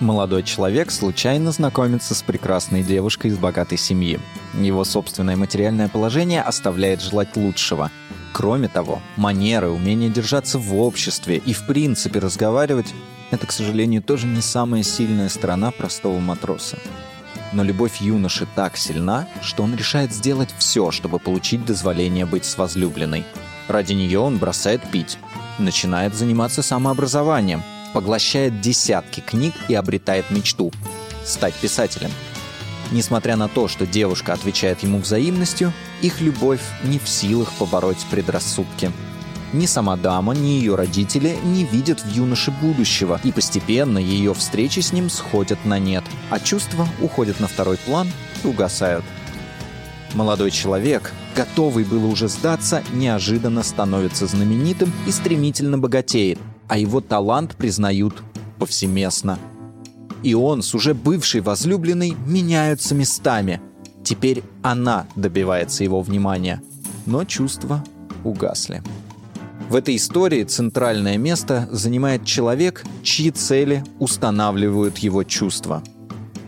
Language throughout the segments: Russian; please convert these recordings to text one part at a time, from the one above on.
Молодой человек случайно знакомится с прекрасной девушкой из богатой семьи. Его собственное материальное положение оставляет желать лучшего. Кроме того, манеры, умение держаться в обществе и в принципе разговаривать – это, к сожалению, тоже не самая сильная сторона простого матроса. Но любовь юноши так сильна, что он решает сделать все, чтобы получить дозволение быть с возлюбленной. Ради нее он бросает пить, начинает заниматься самообразованием – поглощает десятки книг и обретает мечту – стать писателем. Несмотря на то, что девушка отвечает ему взаимностью, их любовь не в силах побороть предрассудки. Ни сама дама, ни ее родители не видят в юноше будущего, и постепенно ее встречи с ним сходят на нет, а чувства уходят на второй план и угасают. Молодой человек, готовый было уже сдаться, неожиданно становится знаменитым и стремительно богатеет, а его талант признают повсеместно. И он с уже бывшей возлюбленной меняются местами. Теперь она добивается его внимания, но чувства угасли. В этой истории центральное место занимает человек, чьи цели устанавливают его чувства.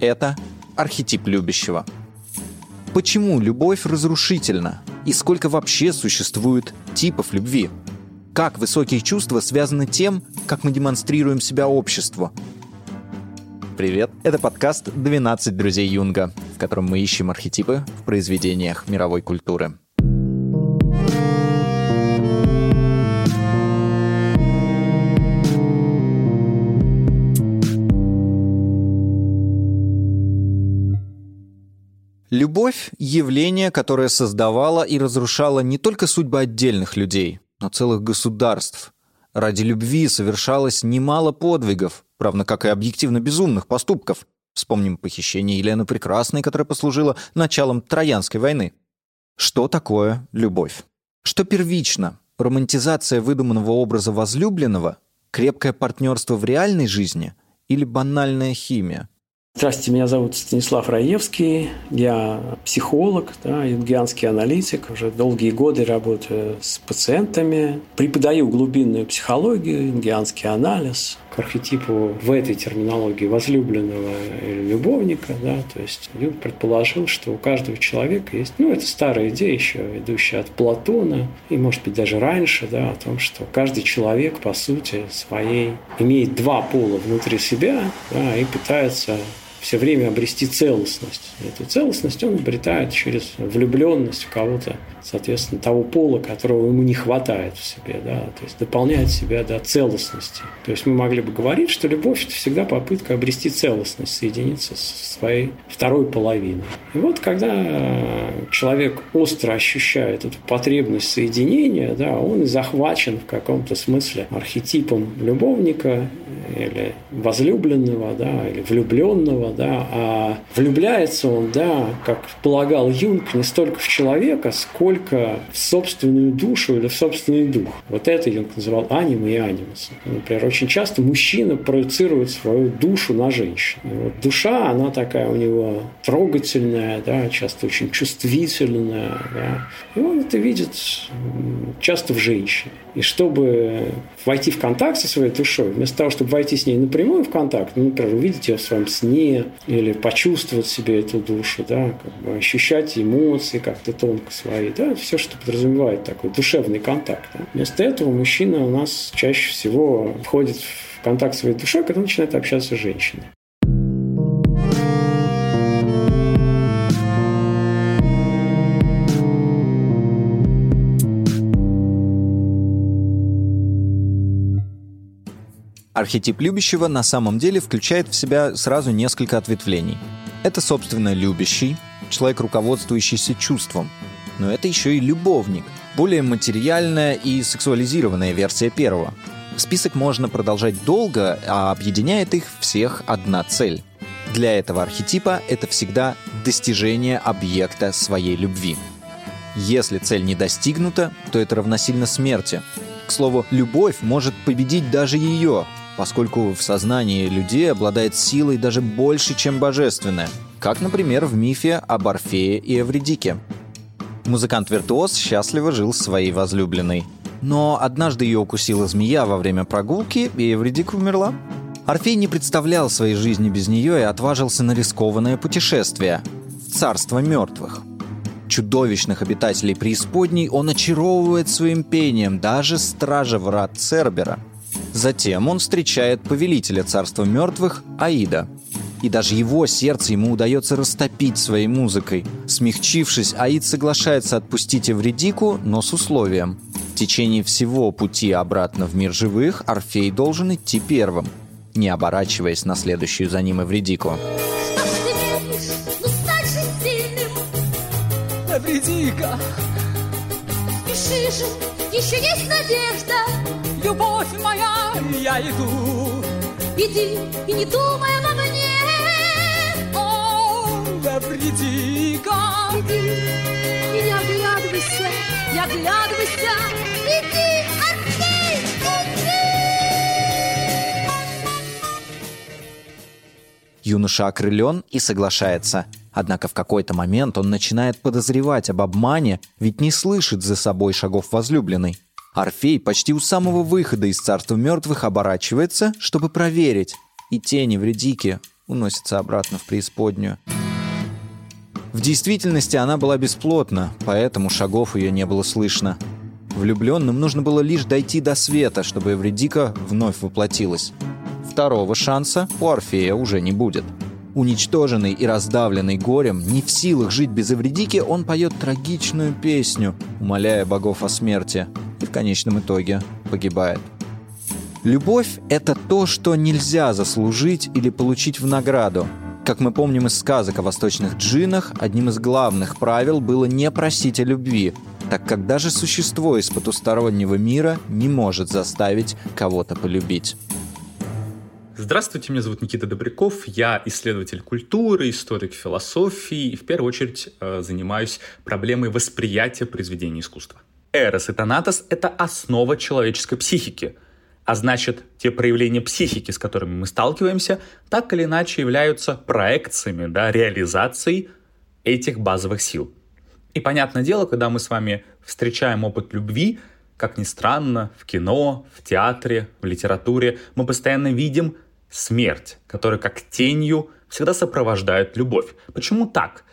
Это архетип любящего. Почему любовь разрушительна? И сколько вообще существует типов любви? Как высокие чувства связаны тем, как мы демонстрируем себя обществу. Привет, это подкаст «12 друзей Юнга», в котором мы ищем архетипы в произведениях мировой культуры. Любовь – явление, которое создавало и разрушало не только судьбы отдельных людей, но целых государств. Ради любви совершалось немало подвигов, равно как и объективно безумных поступков. Вспомним похищение Елены Прекрасной, которое послужило началом Троянской войны. Что такое любовь? Что первично? Романтизация выдуманного образа возлюбленного? Крепкое партнерство в реальной жизни? Или банальная химия? Здравствуйте, меня зовут Станислав Раевский, я психолог, да, юнгианский аналитик, уже долгие годы работаю с пациентами, преподаю глубинную психологию, юнгианский анализ, к архетипу в этой терминологии возлюбленного или любовника, да, то есть Юнг предположил, что у каждого человека есть, ну, это старая идея еще, идущая от Платона, и, может быть, даже раньше, да, о том, что каждый человек, по сути, своей имеет два пола внутри себя, да, и пытается все время обрести целостность. И эту целостность он обретает через влюбленность в кого-то, соответственно, того пола, которого ему не хватает в себе, да, то есть дополняет себя до целостности. То есть мы могли бы говорить, что любовь – это всегда попытка обрести целостность, соединиться со своей второй половиной. И вот когда человек остро ощущает эту потребность соединения, да, он захвачен в каком-то смысле архетипом любовника или возлюбленного, да, или влюбленного, да, а влюбляется он, да, как полагал Юнг, не столько в человека, сколько в собственную душу или в собственный дух. Вот это Юнг называл анима и анимусом. Например, очень часто мужчина проецирует свою душу на женщину. Вот душа, она такая у него трогательная, да, часто очень чувствительная, да, и он это видит часто в женщине. И чтобы войти в контакт со своей душой, вместо того, чтобы войти с ней напрямую в контакт, ну, например, увидеть ее в своем сне или почувствовать себе эту душу, да, как бы ощущать эмоции как-то тонко свои, да, все, что подразумевает такой душевный контакт. Да. Вместо этого мужчина у нас чаще всего входит в контакт своей душой, когда начинает общаться с женщиной. Архетип любящего на самом деле включает в себя сразу несколько ответвлений. Это, собственно, любящий, человек, руководствующийся чувством. Но это еще и любовник, более материальная и сексуализированная версия первого. Список можно продолжать долго, а объединяет их всех одна цель. Для этого архетипа это всегда достижение объекта своей любви. Если цель не достигнута, то это равносильно смерти. К слову, любовь может победить даже ее, поскольку в сознании людей обладает силой даже больше, чем божественная, как, например, в мифе об Орфее и Эвридике. Музыкант-виртуоз счастливо жил с своей возлюбленной. Но однажды ее укусила змея во время прогулки, и Эвридика умерла. Орфей не представлял своей жизни без нее и отважился на рискованное путешествие в царство мертвых. Чудовищных обитателей преисподней он очаровывает своим пением даже стража врат Цербера. Затем он встречает повелителя царства мертвых Аида. И даже его сердце ему удается растопить своей музыкой. Смягчившись, Аид соглашается отпустить Эвредику, но с условием. В течение всего пути обратно в мир живых Орфей должен идти первым – не оборачиваясь на следующую за ним Эвредику. Что ж ты медлишь? Ну стань же сильным! Эвредика! Спеши же, еще есть надежда! Любовь моя, я иду! Иди и не думай обо мне! О, Эвредика! Иди и не оглядывайся, не оглядывайся! Иди, Орфей, иди! Юноша окрылен и соглашается. Однако в какой-то момент он начинает подозревать об обмане, ведь не слышит за собой шагов возлюбленной. Орфей почти у самого выхода из царства мертвых оборачивается, чтобы проверить. И тени вредики уносятся обратно в преисподнюю. В действительности она была бесплотна, поэтому шагов ее не было слышно. Влюбленным нужно было лишь дойти до света, чтобы Эвредика вновь воплотилась. Второго шанса у Орфея уже не будет. Уничтоженный и раздавленный горем, не в силах жить без Эвредики, он поет трагичную песню, умоляя богов о смерти, в конечном итоге погибает. Любовь — это то, что нельзя заслужить или получить в награду. Как мы помним из сказок о восточных джинах, одним из главных правил было не просить о любви, так как даже существо из потустороннего мира не может заставить кого-то полюбить. Здравствуйте, меня зовут Никита Добряков, я исследователь культуры, историк философии и в первую очередь э, занимаюсь проблемой восприятия произведений искусства. Эрос и Танатос — это основа человеческой психики, а значит, те проявления психики, с которыми мы сталкиваемся, так или иначе являются проекциями, да, реализацией этих базовых сил. И понятное дело, когда мы с вами встречаем опыт любви, как ни странно, в кино, в театре, в литературе, мы постоянно видим смерть, которая как тенью всегда сопровождает любовь. Почему так?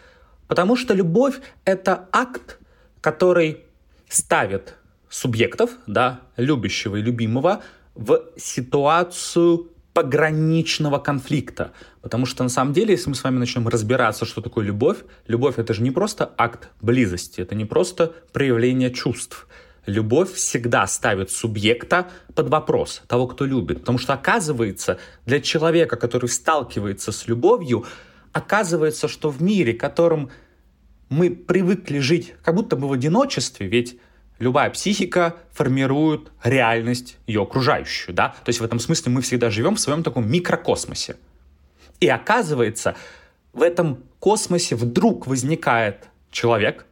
Потому что любовь — это акт, который ставит субъектов, да, любящего и любимого, в ситуацию пограничного конфликта. Потому что на самом деле, если мы с вами начнем разбираться, что такое любовь, любовь это же не просто акт близости, это не просто проявление чувств любовь всегда ставит субъекта под вопрос того, кто любит. Потому что оказывается, для человека, который сталкивается с любовью, оказывается, что в мире, в котором мы привыкли жить как будто бы в одиночестве, ведь любая психика формирует реальность ее окружающую, да? То есть в этом смысле мы всегда живем в своем таком микрокосмосе. И оказывается, в этом космосе вдруг возникает человек,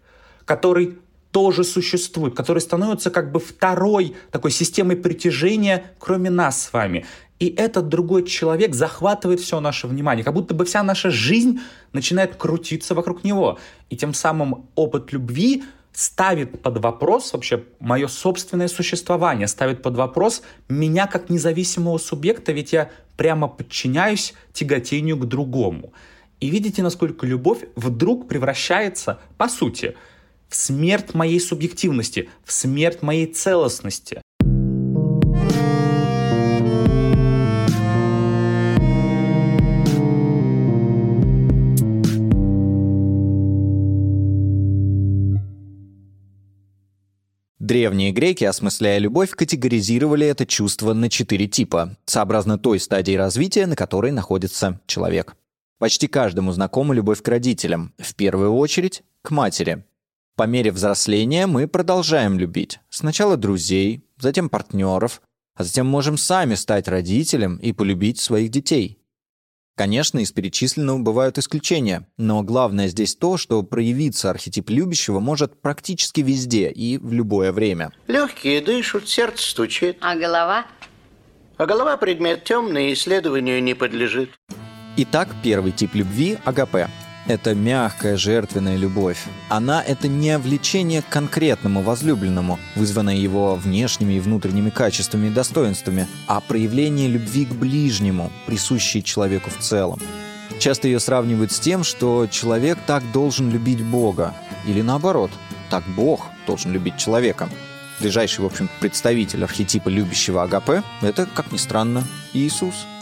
который тоже существует, который становится как бы второй такой системой притяжения, кроме нас с вами. И этот другой человек захватывает все наше внимание, как будто бы вся наша жизнь начинает крутиться вокруг него. И тем самым опыт любви ставит под вопрос вообще мое собственное существование, ставит под вопрос меня как независимого субъекта, ведь я прямо подчиняюсь тяготению к другому. И видите, насколько любовь вдруг превращается, по сути, в смерть моей субъективности, в смерть моей целостности. Древние греки, осмысляя любовь, категоризировали это чувство на четыре типа, сообразно той стадии развития, на которой находится человек. Почти каждому знакома любовь к родителям, в первую очередь к матери. По мере взросления мы продолжаем любить. Сначала друзей, затем партнеров, а затем можем сами стать родителем и полюбить своих детей. Конечно, из перечисленного бывают исключения, но главное здесь то, что проявиться архетип любящего может практически везде и в любое время. Легкие дышат, сердце стучит. А голова? А голова предмет темный, исследованию не подлежит. Итак, первый тип любви – АГП. Это мягкая, жертвенная любовь. Она — это не влечение к конкретному возлюбленному, вызванное его внешними и внутренними качествами и достоинствами, а проявление любви к ближнему, присущей человеку в целом. Часто ее сравнивают с тем, что человек так должен любить Бога. Или наоборот, так Бог должен любить человека. Ближайший, в общем, представитель архетипа любящего Агапе – это, как ни странно, Иисус –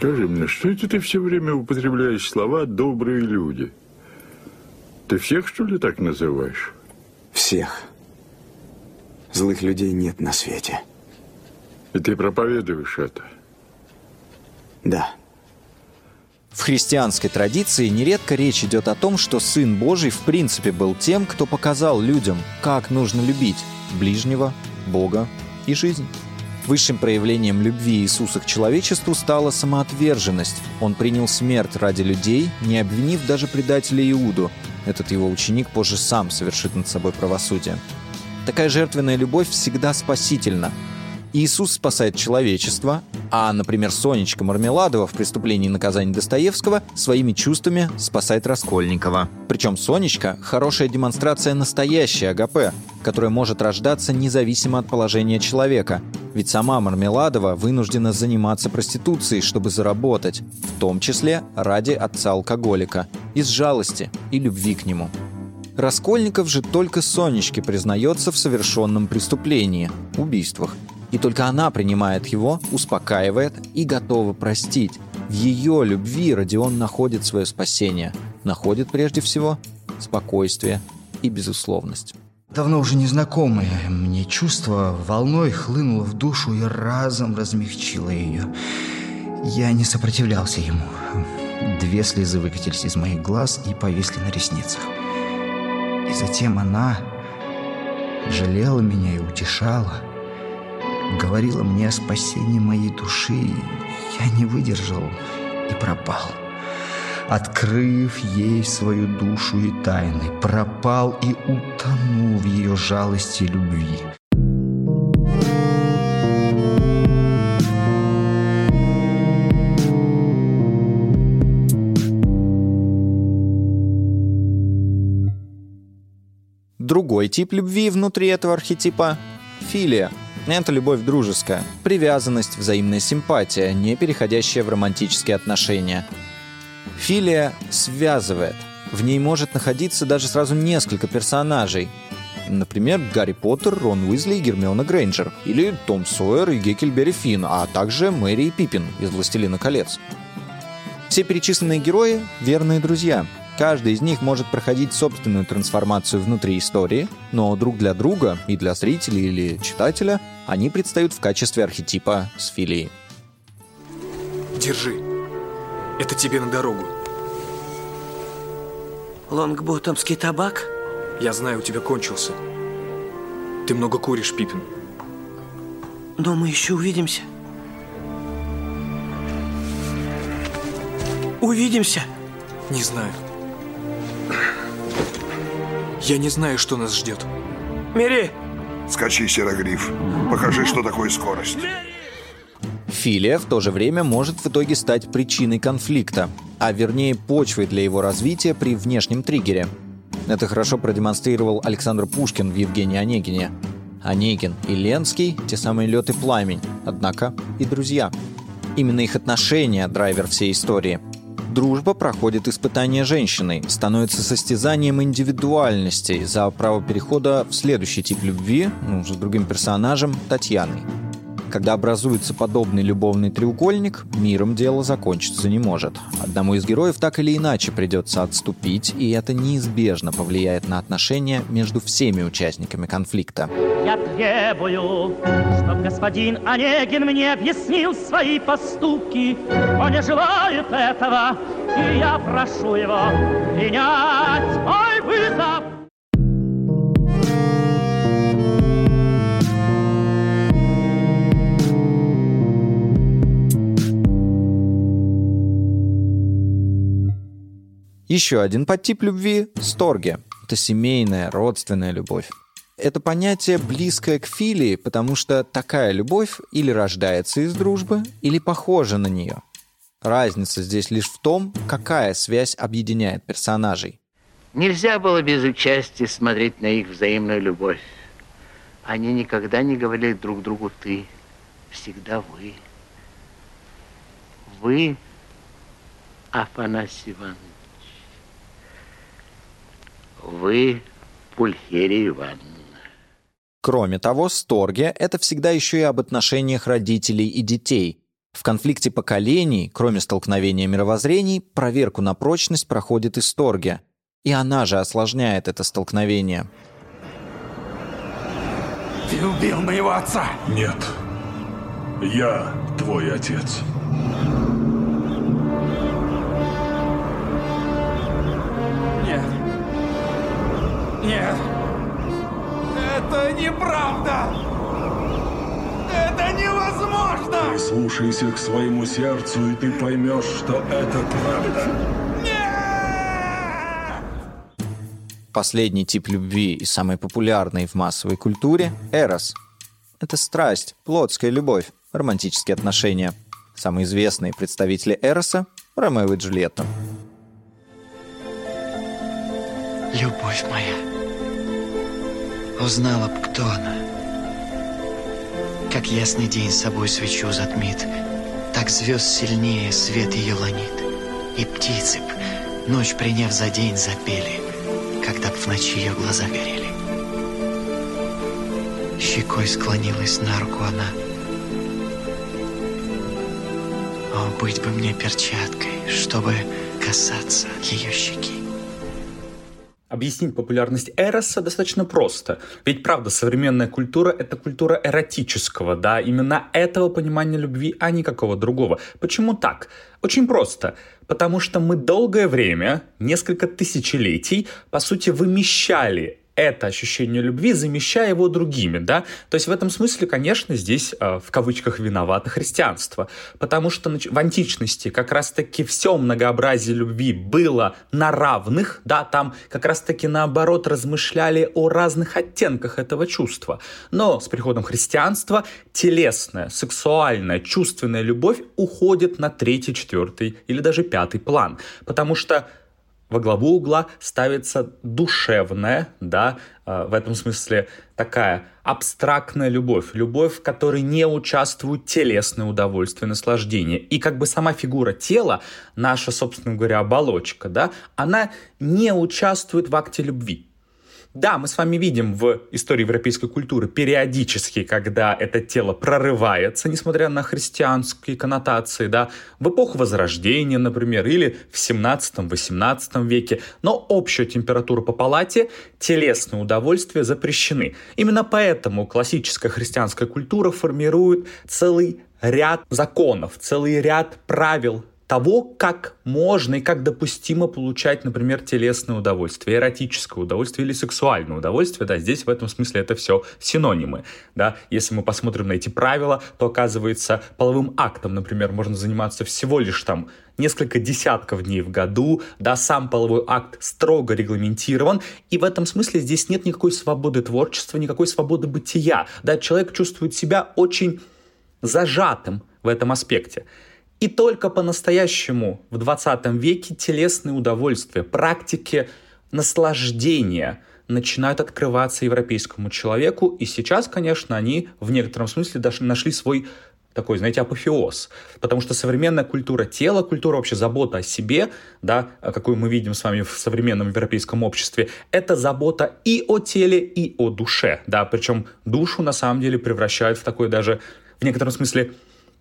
Скажи мне, что это ты все время употребляешь слова «добрые люди»? Ты всех, что ли, так называешь? Всех. Злых людей нет на свете. И ты проповедуешь это? Да. В христианской традиции нередко речь идет о том, что Сын Божий в принципе был тем, кто показал людям, как нужно любить ближнего, Бога и жизнь. Высшим проявлением любви Иисуса к человечеству стала самоотверженность. Он принял смерть ради людей, не обвинив даже предателя Иуду. Этот его ученик позже сам совершит над собой правосудие. Такая жертвенная любовь всегда спасительна. Иисус спасает человечество, а, например, Сонечка Мармеладова в «Преступлении и наказании Достоевского» своими чувствами спасает Раскольникова. Причем Сонечка – хорошая демонстрация настоящей АГП, которая может рождаться независимо от положения человека. Ведь сама Мармеладова вынуждена заниматься проституцией, чтобы заработать, в том числе ради отца-алкоголика, из жалости и любви к нему. Раскольников же только Сонечке признается в совершенном преступлении – убийствах – и только она принимает его, успокаивает и готова простить. В ее любви Родион находит свое спасение. Находит прежде всего спокойствие и безусловность. Давно уже незнакомое мне чувство волной хлынуло в душу и разом размягчило ее. Я не сопротивлялся ему. Две слезы выкатились из моих глаз и повисли на ресницах. И затем она жалела меня и утешала – говорила мне о спасении моей души, я не выдержал и пропал. Открыв ей свою душу и тайны, пропал и утонул в ее жалости и любви. Другой тип любви внутри этого архетипа – филия – это любовь дружеская, привязанность, взаимная симпатия, не переходящая в романтические отношения. Филия связывает. В ней может находиться даже сразу несколько персонажей. Например, Гарри Поттер, Рон Уизли и Гермиона Грейнджер. Или Том Сойер и Геккельберри Финн, а также Мэри и Пиппин из «Властелина колец». Все перечисленные герои — верные друзья — Каждый из них может проходить собственную трансформацию внутри истории, но друг для друга и для зрителя или читателя они предстают в качестве архетипа с филией. Держи. Это тебе на дорогу. Лонгботомский табак? Я знаю, у тебя кончился. Ты много куришь, Пипин. Но мы еще увидимся. Увидимся? Не знаю. Я не знаю, что нас ждет. Мири! Скачи, Серогриф. Покажи, что такое скорость. Филия в то же время может в итоге стать причиной конфликта, а вернее почвой для его развития при внешнем триггере. Это хорошо продемонстрировал Александр Пушкин в Евгении Онегине. Онегин и Ленский – те самые лед и пламень, однако и друзья. Именно их отношения – драйвер всей истории – Дружба проходит испытание женщиной, становится состязанием индивидуальностей за право перехода в следующий тип любви, ну, с другим персонажем, Татьяной. Когда образуется подобный любовный треугольник, миром дело закончиться не может. Одному из героев так или иначе придется отступить, и это неизбежно повлияет на отношения между всеми участниками конфликта. Я требую, чтоб господин Онегин мне объяснил свои поступки. Он не желает этого, и я прошу его принять Еще один подтип любви – сторги. Это семейная, родственная любовь. Это понятие близкое к филии, потому что такая любовь или рождается из дружбы, или похожа на нее. Разница здесь лишь в том, какая связь объединяет персонажей. Нельзя было без участия смотреть на их взаимную любовь. Они никогда не говорили друг другу «ты», всегда «вы». Вы, Афанасий Иванович. Вы, Пульхерия Ивановна. Кроме того, сторги — это всегда еще и об отношениях родителей и детей. В конфликте поколений, кроме столкновения мировоззрений, проверку на прочность проходит и сторги. И она же осложняет это столкновение. Ты убил моего отца! Нет. Я твой отец. Нет. Это неправда! Это невозможно! Прислушайся к своему сердцу, и ты поймешь, что это правда. Последний тип любви и самый популярный в массовой культуре – эрос. Это страсть, плотская любовь, романтические отношения. Самые известные представители эроса – Ромео и Джульетта. Любовь моя, узнала б, кто она. Как ясный день собой свечу затмит, так звезд сильнее свет ее ланит. И птицы б, ночь приняв за день, запели, когда б в ночи ее глаза горели. Щекой склонилась на руку она. О, быть бы мне перчаткой, чтобы касаться ее щеки. Объяснить популярность Эроса достаточно просто. Ведь, правда, современная культура — это культура эротического, да, именно этого понимания любви, а никакого другого. Почему так? Очень просто. Потому что мы долгое время, несколько тысячелетий, по сути, вымещали это ощущение любви, замещая его другими, да. То есть в этом смысле, конечно, здесь э, в кавычках виновато христианство, потому что в античности как раз-таки все многообразие любви было на равных, да, там как раз-таки наоборот размышляли о разных оттенках этого чувства. Но с приходом христианства телесная, сексуальная, чувственная любовь уходит на третий, четвертый или даже пятый план, потому что во главу угла ставится душевная, да, э, в этом смысле такая абстрактная любовь, любовь, в которой не участвуют телесные удовольствия, наслаждения. И как бы сама фигура тела, наша, собственно говоря, оболочка, да, она не участвует в акте любви. Да, мы с вами видим в истории европейской культуры периодически, когда это тело прорывается, несмотря на христианские коннотации, да, в эпоху Возрождения, например, или в 17-18 веке, но общая температура по палате, телесные удовольствия запрещены. Именно поэтому классическая христианская культура формирует целый ряд законов, целый ряд правил того, как можно и как допустимо получать, например, телесное удовольствие, эротическое удовольствие или сексуальное удовольствие, да, здесь в этом смысле это все синонимы, да, если мы посмотрим на эти правила, то оказывается половым актом, например, можно заниматься всего лишь там несколько десятков дней в году, да, сам половой акт строго регламентирован, и в этом смысле здесь нет никакой свободы творчества, никакой свободы бытия, да, человек чувствует себя очень зажатым в этом аспекте. И только по-настоящему в 20 веке телесные удовольствия, практики наслаждения начинают открываться европейскому человеку. И сейчас, конечно, они в некотором смысле даже нашли свой такой, знаете, апофеоз. Потому что современная культура тела, культура вообще забота о себе, да, какую мы видим с вами в современном европейском обществе, это забота и о теле, и о душе, да, причем душу на самом деле превращают в такой даже, в некотором смысле,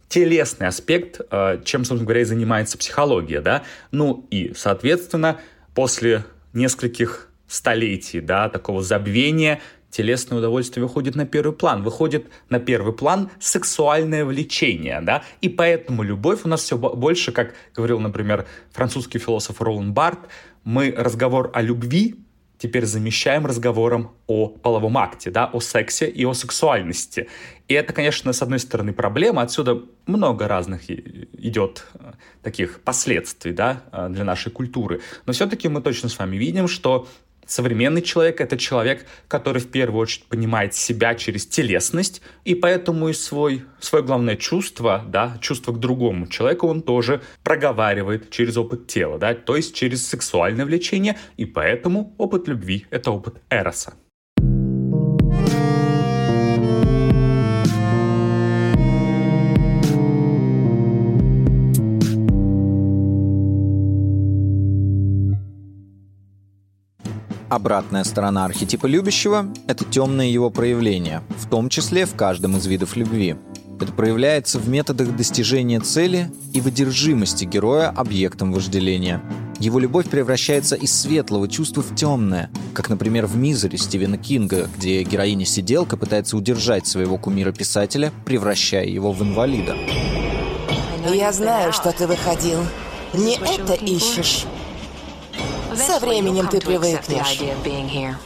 телесный аспект, э, чем, собственно говоря, и занимается психология, да. Ну и, соответственно, после нескольких столетий, да, такого забвения, телесное удовольствие выходит на первый план. Выходит на первый план сексуальное влечение, да, и поэтому любовь у нас все больше, как говорил, например, французский философ Ролан Барт, мы разговор о любви теперь замещаем разговором о половом акте, да, о сексе и о сексуальности. И это, конечно, с одной стороны проблема, отсюда много разных идет э, таких последствий да, э, для нашей культуры. Но все-таки мы точно с вами видим, что Современный человек — это человек, который в первую очередь понимает себя через телесность, и поэтому и свой, свое главное чувство, да, чувство к другому человеку он тоже проговаривает через опыт тела, да, то есть через сексуальное влечение, и поэтому опыт любви — это опыт эроса. Обратная сторона архетипа любящего – это темное его проявление, в том числе в каждом из видов любви. Это проявляется в методах достижения цели и в одержимости героя объектом вожделения. Его любовь превращается из светлого чувства в темное, как, например, в «Мизере» Стивена Кинга, где героиня-сиделка пытается удержать своего кумира-писателя, превращая его в инвалида. Я знаю, что ты выходил. Не это ищешь. Со временем ты привыкнешь.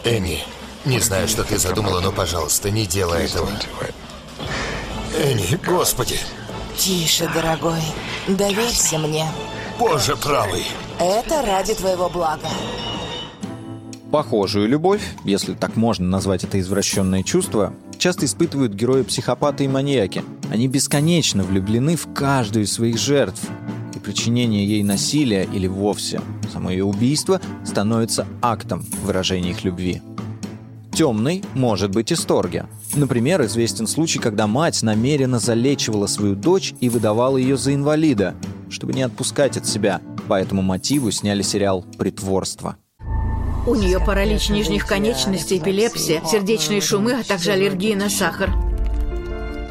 Энни, не знаю, что ты задумала, но, пожалуйста, не делай этого. Энни, господи. Тише, дорогой. Доверься мне. Боже правый. Это ради твоего блага. Похожую любовь, если так можно назвать это извращенное чувство, часто испытывают герои-психопаты и маньяки. Они бесконечно влюблены в каждую из своих жертв, причинение ей насилия или вовсе само ее убийство становится актом выражения их любви. Темный может быть исторге. Например, известен случай, когда мать намеренно залечивала свою дочь и выдавала ее за инвалида, чтобы не отпускать от себя. По этому мотиву сняли сериал «Притворство». У нее паралич нижних конечностей, эпилепсия, сердечные шумы, а также аллергия на сахар.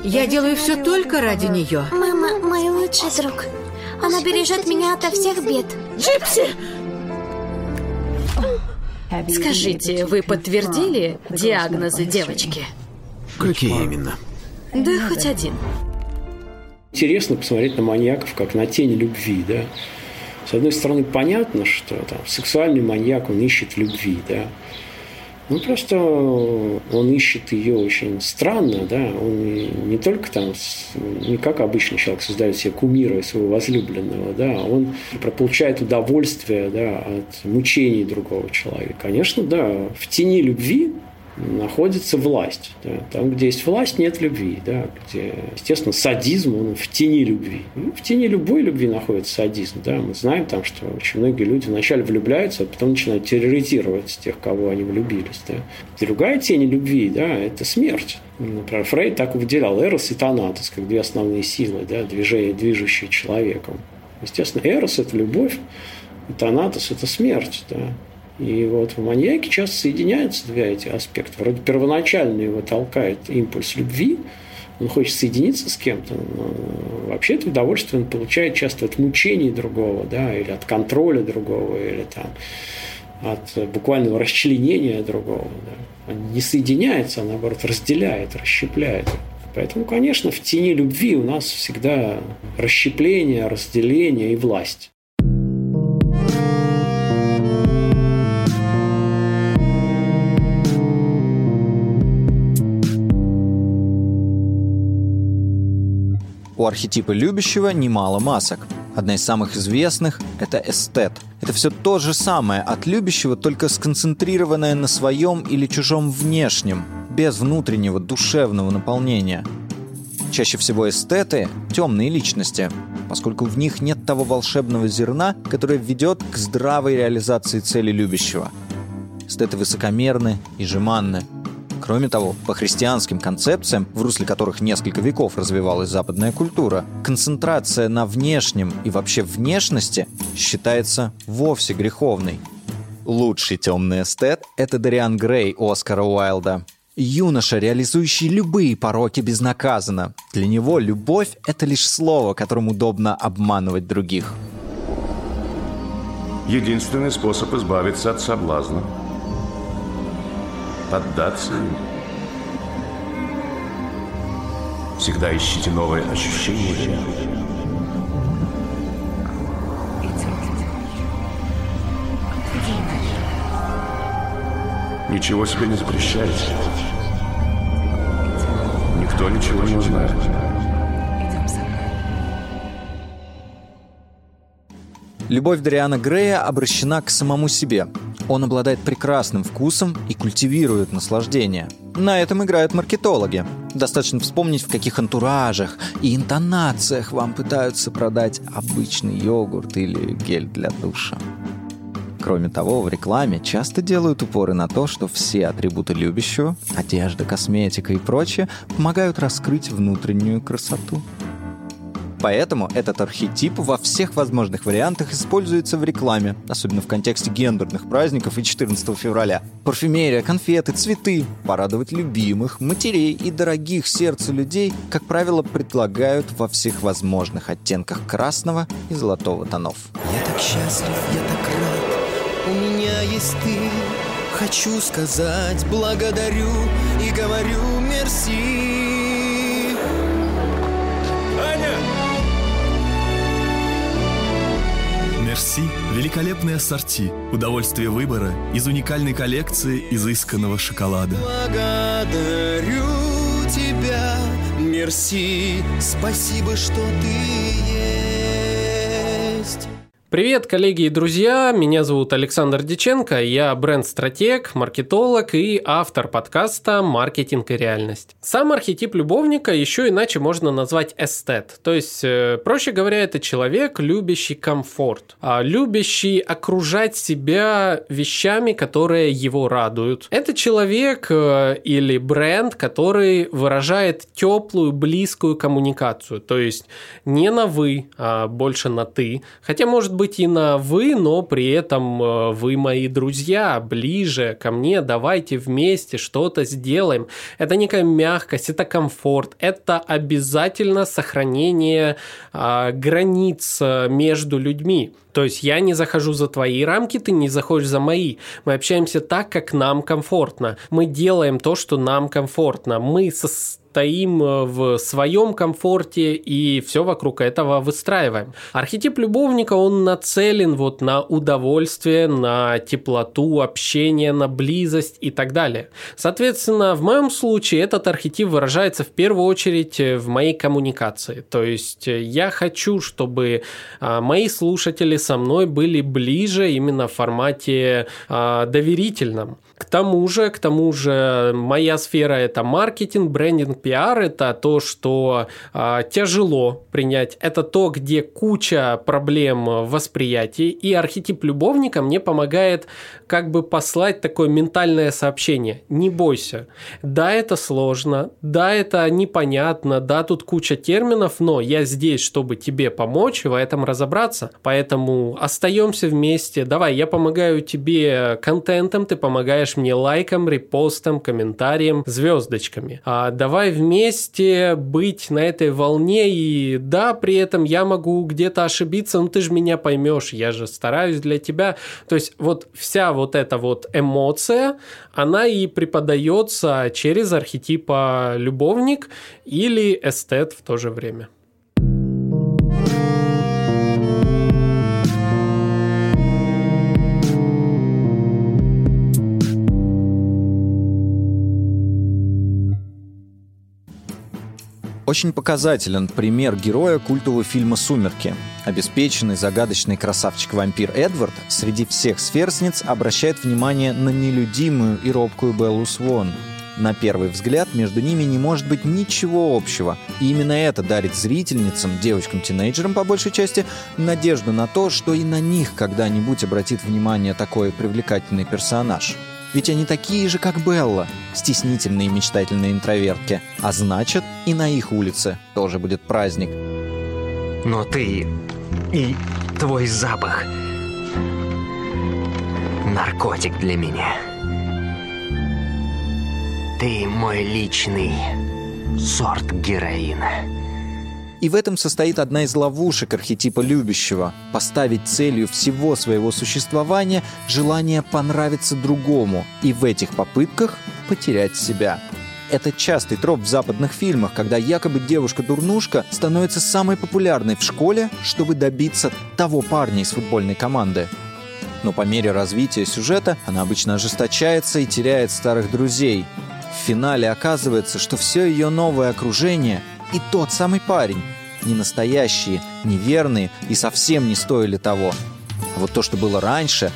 Я делаю все только ради нее. Мама мой лучший друг. Она бережет меня ото всех бед. Джипси! Скажите, вы подтвердили диагнозы девочки? Какие именно? Да хоть один. Интересно посмотреть на маньяков как на тень любви, да. С одной стороны, понятно, что там сексуальный маньяк, он ищет любви, да. Ну, просто он ищет ее очень странно, да, он не только там, не как обычный человек создает себе кумира своего возлюбленного, да, а он получает удовольствие, да, от мучений другого человека. Конечно, да, в тени любви находится власть. Да. Там, где есть власть, нет любви. Да. Где, естественно, садизм, он в тени любви. Ну, в тени любой любви находится садизм. Да. Мы знаем, там, что очень многие люди вначале влюбляются, а потом начинают терроризировать тех, кого они влюбились. Да. Другая тень любви да, – это смерть. Например, Фрейд так выделял Эрос и Танатос, как две основные силы, да, движения, движущие человеком. Естественно, Эрос – это любовь, и Танатос – это смерть. Да. И вот в маньяке часто соединяются два эти аспекта. Вроде первоначально его толкает импульс любви, он хочет соединиться с кем-то, вообще это удовольствие он получает часто от мучений другого, да, или от контроля другого, или там от буквального расчленения другого. Да. Он не соединяется, а наоборот разделяет, расщепляет. Поэтому, конечно, в тени любви у нас всегда расщепление, разделение и власть. У архетипа любящего немало масок. Одна из самых известных – это эстет. Это все то же самое от любящего, только сконцентрированное на своем или чужом внешнем, без внутреннего душевного наполнения. Чаще всего эстеты – темные личности, поскольку в них нет того волшебного зерна, которое ведет к здравой реализации цели любящего. Эстеты высокомерны и жеманны – Кроме того, по христианским концепциям, в русле которых несколько веков развивалась западная культура, концентрация на внешнем и вообще внешности считается вовсе греховной. Лучший темный эстет – это Дариан Грей Оскара Уайлда. Юноша, реализующий любые пороки безнаказанно. Для него любовь – это лишь слово, которым удобно обманывать других. Единственный способ избавиться от соблазна – поддаться им. Всегда ищите новые ощущения. Ничего себе не запрещайте. Никто ничего не узнает. Любовь Дариана Грея обращена к самому себе. Он обладает прекрасным вкусом и культивирует наслаждение. На этом играют маркетологи. Достаточно вспомнить, в каких антуражах и интонациях вам пытаются продать обычный йогурт или гель для душа. Кроме того, в рекламе часто делают упоры на то, что все атрибуты любящего, одежда, косметика и прочее, помогают раскрыть внутреннюю красоту. Поэтому этот архетип во всех возможных вариантах используется в рекламе, особенно в контексте гендерных праздников и 14 февраля. Парфюмерия, конфеты, цветы, порадовать любимых, матерей и дорогих сердцу людей, как правило, предлагают во всех возможных оттенках красного и золотого тонов. Я так счастлив, я так рад, у меня есть ты. Хочу сказать благодарю и говорю мерси. Мерси – великолепные ассорти, удовольствие выбора из уникальной коллекции изысканного шоколада. Благодарю тебя, мерси, спасибо, что ты есть. Привет, коллеги и друзья! Меня зовут Александр Диченко, я бренд-стратег, маркетолог и автор подкаста «Маркетинг и реальность». Сам архетип любовника еще иначе можно назвать эстет. То есть, э, проще говоря, это человек, любящий комфорт, а любящий окружать себя вещами, которые его радуют. Это человек э, или бренд, который выражает теплую, близкую коммуникацию. То есть, не на «вы», а больше на «ты». Хотя, может быть, быть и на «вы», но при этом э, вы мои друзья, ближе ко мне, давайте вместе что-то сделаем. Это некая мягкость, это комфорт, это обязательно сохранение а, границ э, между людьми. То есть я не захожу за твои рамки, ты не заходишь за мои. Мы общаемся так, как нам комфортно. Мы делаем то, что нам комфортно. Мы со стоим э, в своем комфорте и все вокруг этого выстраиваем. Архетип любовника, он нацелен вот на удовольствие, на теплоту, общение, на близость и так далее. Соответственно, в моем случае этот архетип выражается в первую очередь в моей коммуникации. То есть э, я хочу, чтобы а, мои слушатели со мной были ближе именно в формате а, доверительном. К тому же, к тому же, моя сфера это маркетинг, брендинг, пиар, это то, что э, тяжело принять, это то, где куча проблем в восприятии, и архетип любовника мне помогает как бы послать такое ментальное сообщение. Не бойся. Да, это сложно, да, это непонятно, да, тут куча терминов, но я здесь, чтобы тебе помочь в этом разобраться, поэтому остаемся вместе, давай, я помогаю тебе контентом, ты помогаешь помогаешь мне лайком, репостом, комментарием, звездочками. А давай вместе быть на этой волне и да, при этом я могу где-то ошибиться, но ты же меня поймешь, я же стараюсь для тебя. То есть вот вся вот эта вот эмоция, она и преподается через архетипа любовник или эстет в то же время. Очень показателен пример героя культового фильма «Сумерки». Обеспеченный, загадочный красавчик-вампир Эдвард среди всех сверстниц обращает внимание на нелюдимую и робкую Беллу Свон. На первый взгляд между ними не может быть ничего общего. И именно это дарит зрительницам, девочкам-тинейджерам по большей части, надежду на то, что и на них когда-нибудь обратит внимание такой привлекательный персонаж – ведь они такие же, как Белла, стеснительные мечтательные интровертки. А значит, и на их улице тоже будет праздник. Но ты и твой запах наркотик для меня. Ты мой личный сорт героина. И в этом состоит одна из ловушек архетипа любящего – поставить целью всего своего существования желание понравиться другому и в этих попытках потерять себя. Это частый троп в западных фильмах, когда якобы девушка-дурнушка становится самой популярной в школе, чтобы добиться того парня из футбольной команды. Но по мере развития сюжета она обычно ожесточается и теряет старых друзей. В финале оказывается, что все ее новое окружение и тот самый парень. Не настоящие, неверные и совсем не стоили того. А вот то, что было раньше,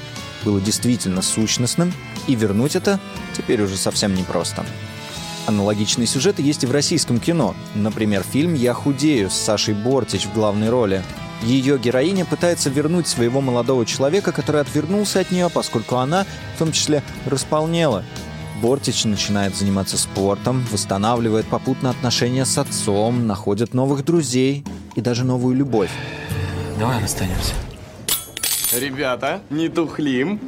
было действительно сущностным, и вернуть это теперь уже совсем непросто. Аналогичные сюжеты есть и в российском кино. Например, фильм «Я худею» с Сашей Бортич в главной роли. Ее героиня пытается вернуть своего молодого человека, который отвернулся от нее, поскольку она, в том числе, располнела. Бортич начинает заниматься спортом, восстанавливает попутно отношения с отцом, находит новых друзей и даже новую любовь. Давай расстанемся. Ребята, не тухлим.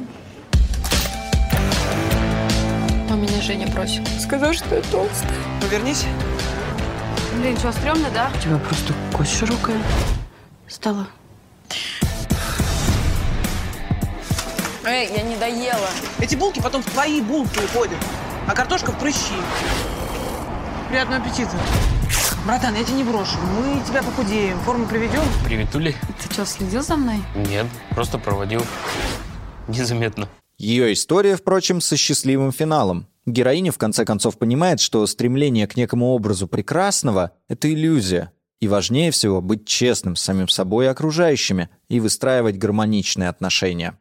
А меня Женя просит. Сказал, что я толстая. Повернись. Блин, что, стрёмно, да? У тебя просто кость широкая стала. Эй, я не доела. Эти булки потом в твои булки уходят, а картошка в прыщи. Приятного аппетита. Братан, я тебя не брошу. Мы тебя похудеем, форму приведем. Приветули? Ты что, следил за мной? Нет, просто проводил. Незаметно. Ее история, впрочем, со счастливым финалом. Героиня в конце концов понимает, что стремление к некому образу прекрасного — это иллюзия. И важнее всего быть честным с самим собой и окружающими и выстраивать гармоничные отношения.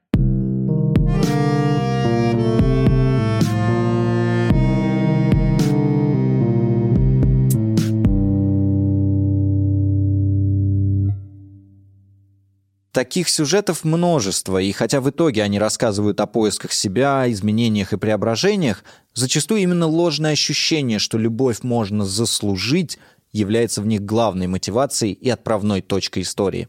Таких сюжетов множество, и хотя в итоге они рассказывают о поисках себя, изменениях и преображениях, зачастую именно ложное ощущение, что любовь можно заслужить, является в них главной мотивацией и отправной точкой истории.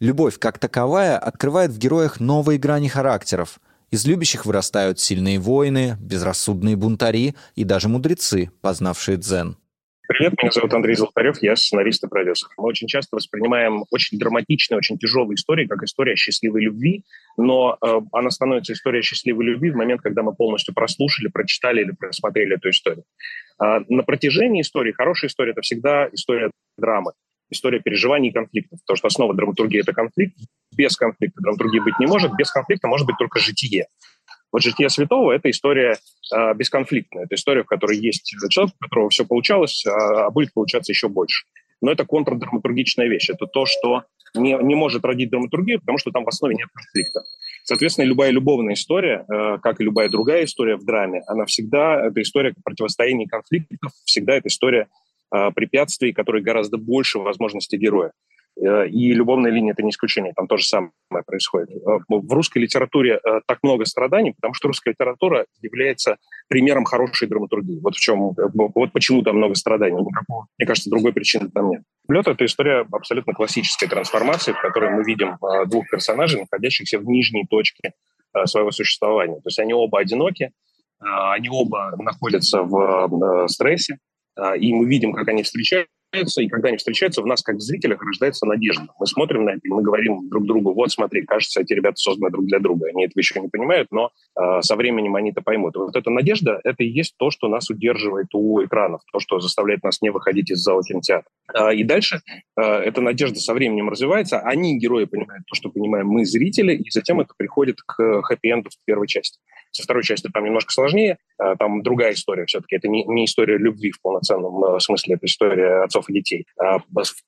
Любовь как таковая открывает в героях новые грани характеров. Из любящих вырастают сильные воины, безрассудные бунтари и даже мудрецы, познавшие дзен. Привет, меня зовут Андрей Золотарев, я сценарист и продюсер. Мы очень часто воспринимаем очень драматичные, очень тяжелые истории, как история счастливой любви, но э, она становится историей счастливой любви в момент, когда мы полностью прослушали, прочитали или просмотрели эту историю. Э, на протяжении истории, хорошая история – это всегда история драмы, история переживаний и конфликтов, потому что основа драматургии – это конфликт. Без конфликта драматургии быть не может, без конфликта может быть только житие. Вот «Житие святого» — это история э, бесконфликтная. Это история, в которой есть человек, у которого все получалось, а, а будет получаться еще больше. Но это контрдраматургичная вещь. Это то, что не, не может родить драматургию, потому что там в основе нет конфликта. Соответственно, любая любовная история, э, как и любая другая история в драме, она всегда, это история противостояния конфликтов, всегда это история э, препятствий, которые гораздо больше возможностей героя. Э, и любовная линия – это не исключение, там то же самое происходит. Э, в русской литературе э, так много страданий, потому что русская литература является примером хорошей драматургии. Вот в чем, вот почему там много страданий. Мне кажется, другой причины там нет. Лед – это история абсолютно классической трансформации, в которой мы видим двух персонажей, находящихся в нижней точке своего существования. То есть они оба одиноки, они оба находятся в стрессе, и мы видим, как они встречаются, и когда они встречаются, в нас, как в зрителях, рождается надежда. Мы смотрим на это, и мы говорим друг другу, вот смотри, кажется, эти ребята созданы друг для друга. Они этого еще не понимают, но э, со временем они это поймут. Вот эта надежда, это и есть то, что нас удерживает у экранов, то, что заставляет нас не выходить из зала кинотеатра. Э, и дальше э, эта надежда со временем развивается. Они, герои, понимают то, что понимаем мы, зрители, и затем это приходит к хэппи-энду в первой части. Со второй части там немножко сложнее, там другая история все-таки. Это не, не история любви в полноценном смысле, это история отцов и детей. А в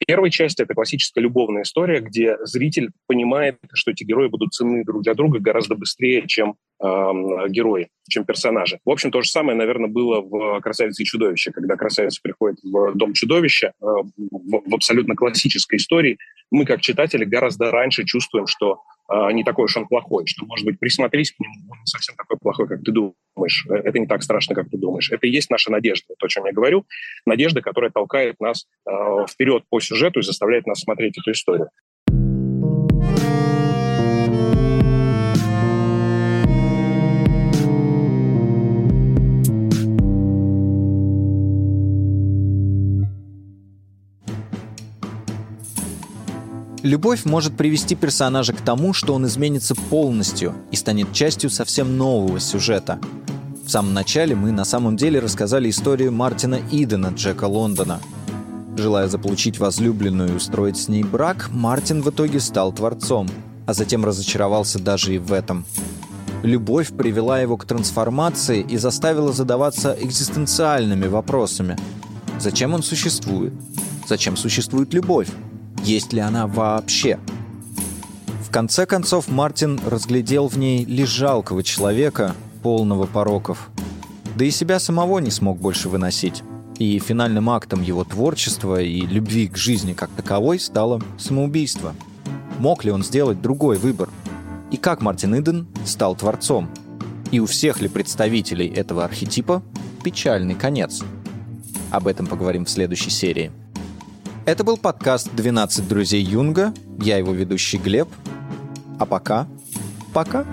первой части это классическая любовная история, где зритель понимает, что эти герои будут ценны друг для друга гораздо быстрее, чем герои, чем персонажи. В общем, то же самое, наверное, было в «Красавице и чудовище», когда красавица приходит в дом чудовища, в, в абсолютно классической истории. Мы, как читатели, гораздо раньше чувствуем, что э, не такой уж он плохой, что, может быть, присмотрись к нему, он не совсем такой плохой, как ты думаешь. Э, это не так страшно, как ты думаешь. Это и есть наша надежда, то, о чем я говорю. Надежда, которая толкает нас э, вперед по сюжету и заставляет нас смотреть эту историю. Любовь может привести персонажа к тому, что он изменится полностью и станет частью совсем нового сюжета. В самом начале мы на самом деле рассказали историю Мартина Идена Джека Лондона. Желая заполучить возлюбленную и устроить с ней брак, Мартин в итоге стал творцом, а затем разочаровался даже и в этом. Любовь привела его к трансформации и заставила задаваться экзистенциальными вопросами. Зачем он существует? Зачем существует любовь? Есть ли она вообще? В конце концов, Мартин разглядел в ней лишь жалкого человека, полного пороков. Да и себя самого не смог больше выносить. И финальным актом его творчества и любви к жизни как таковой стало самоубийство. Мог ли он сделать другой выбор? И как Мартин Иден стал творцом? И у всех ли представителей этого архетипа печальный конец? Об этом поговорим в следующей серии. Это был подкаст «12 друзей Юнга». Я его ведущий Глеб. А пока... Пока.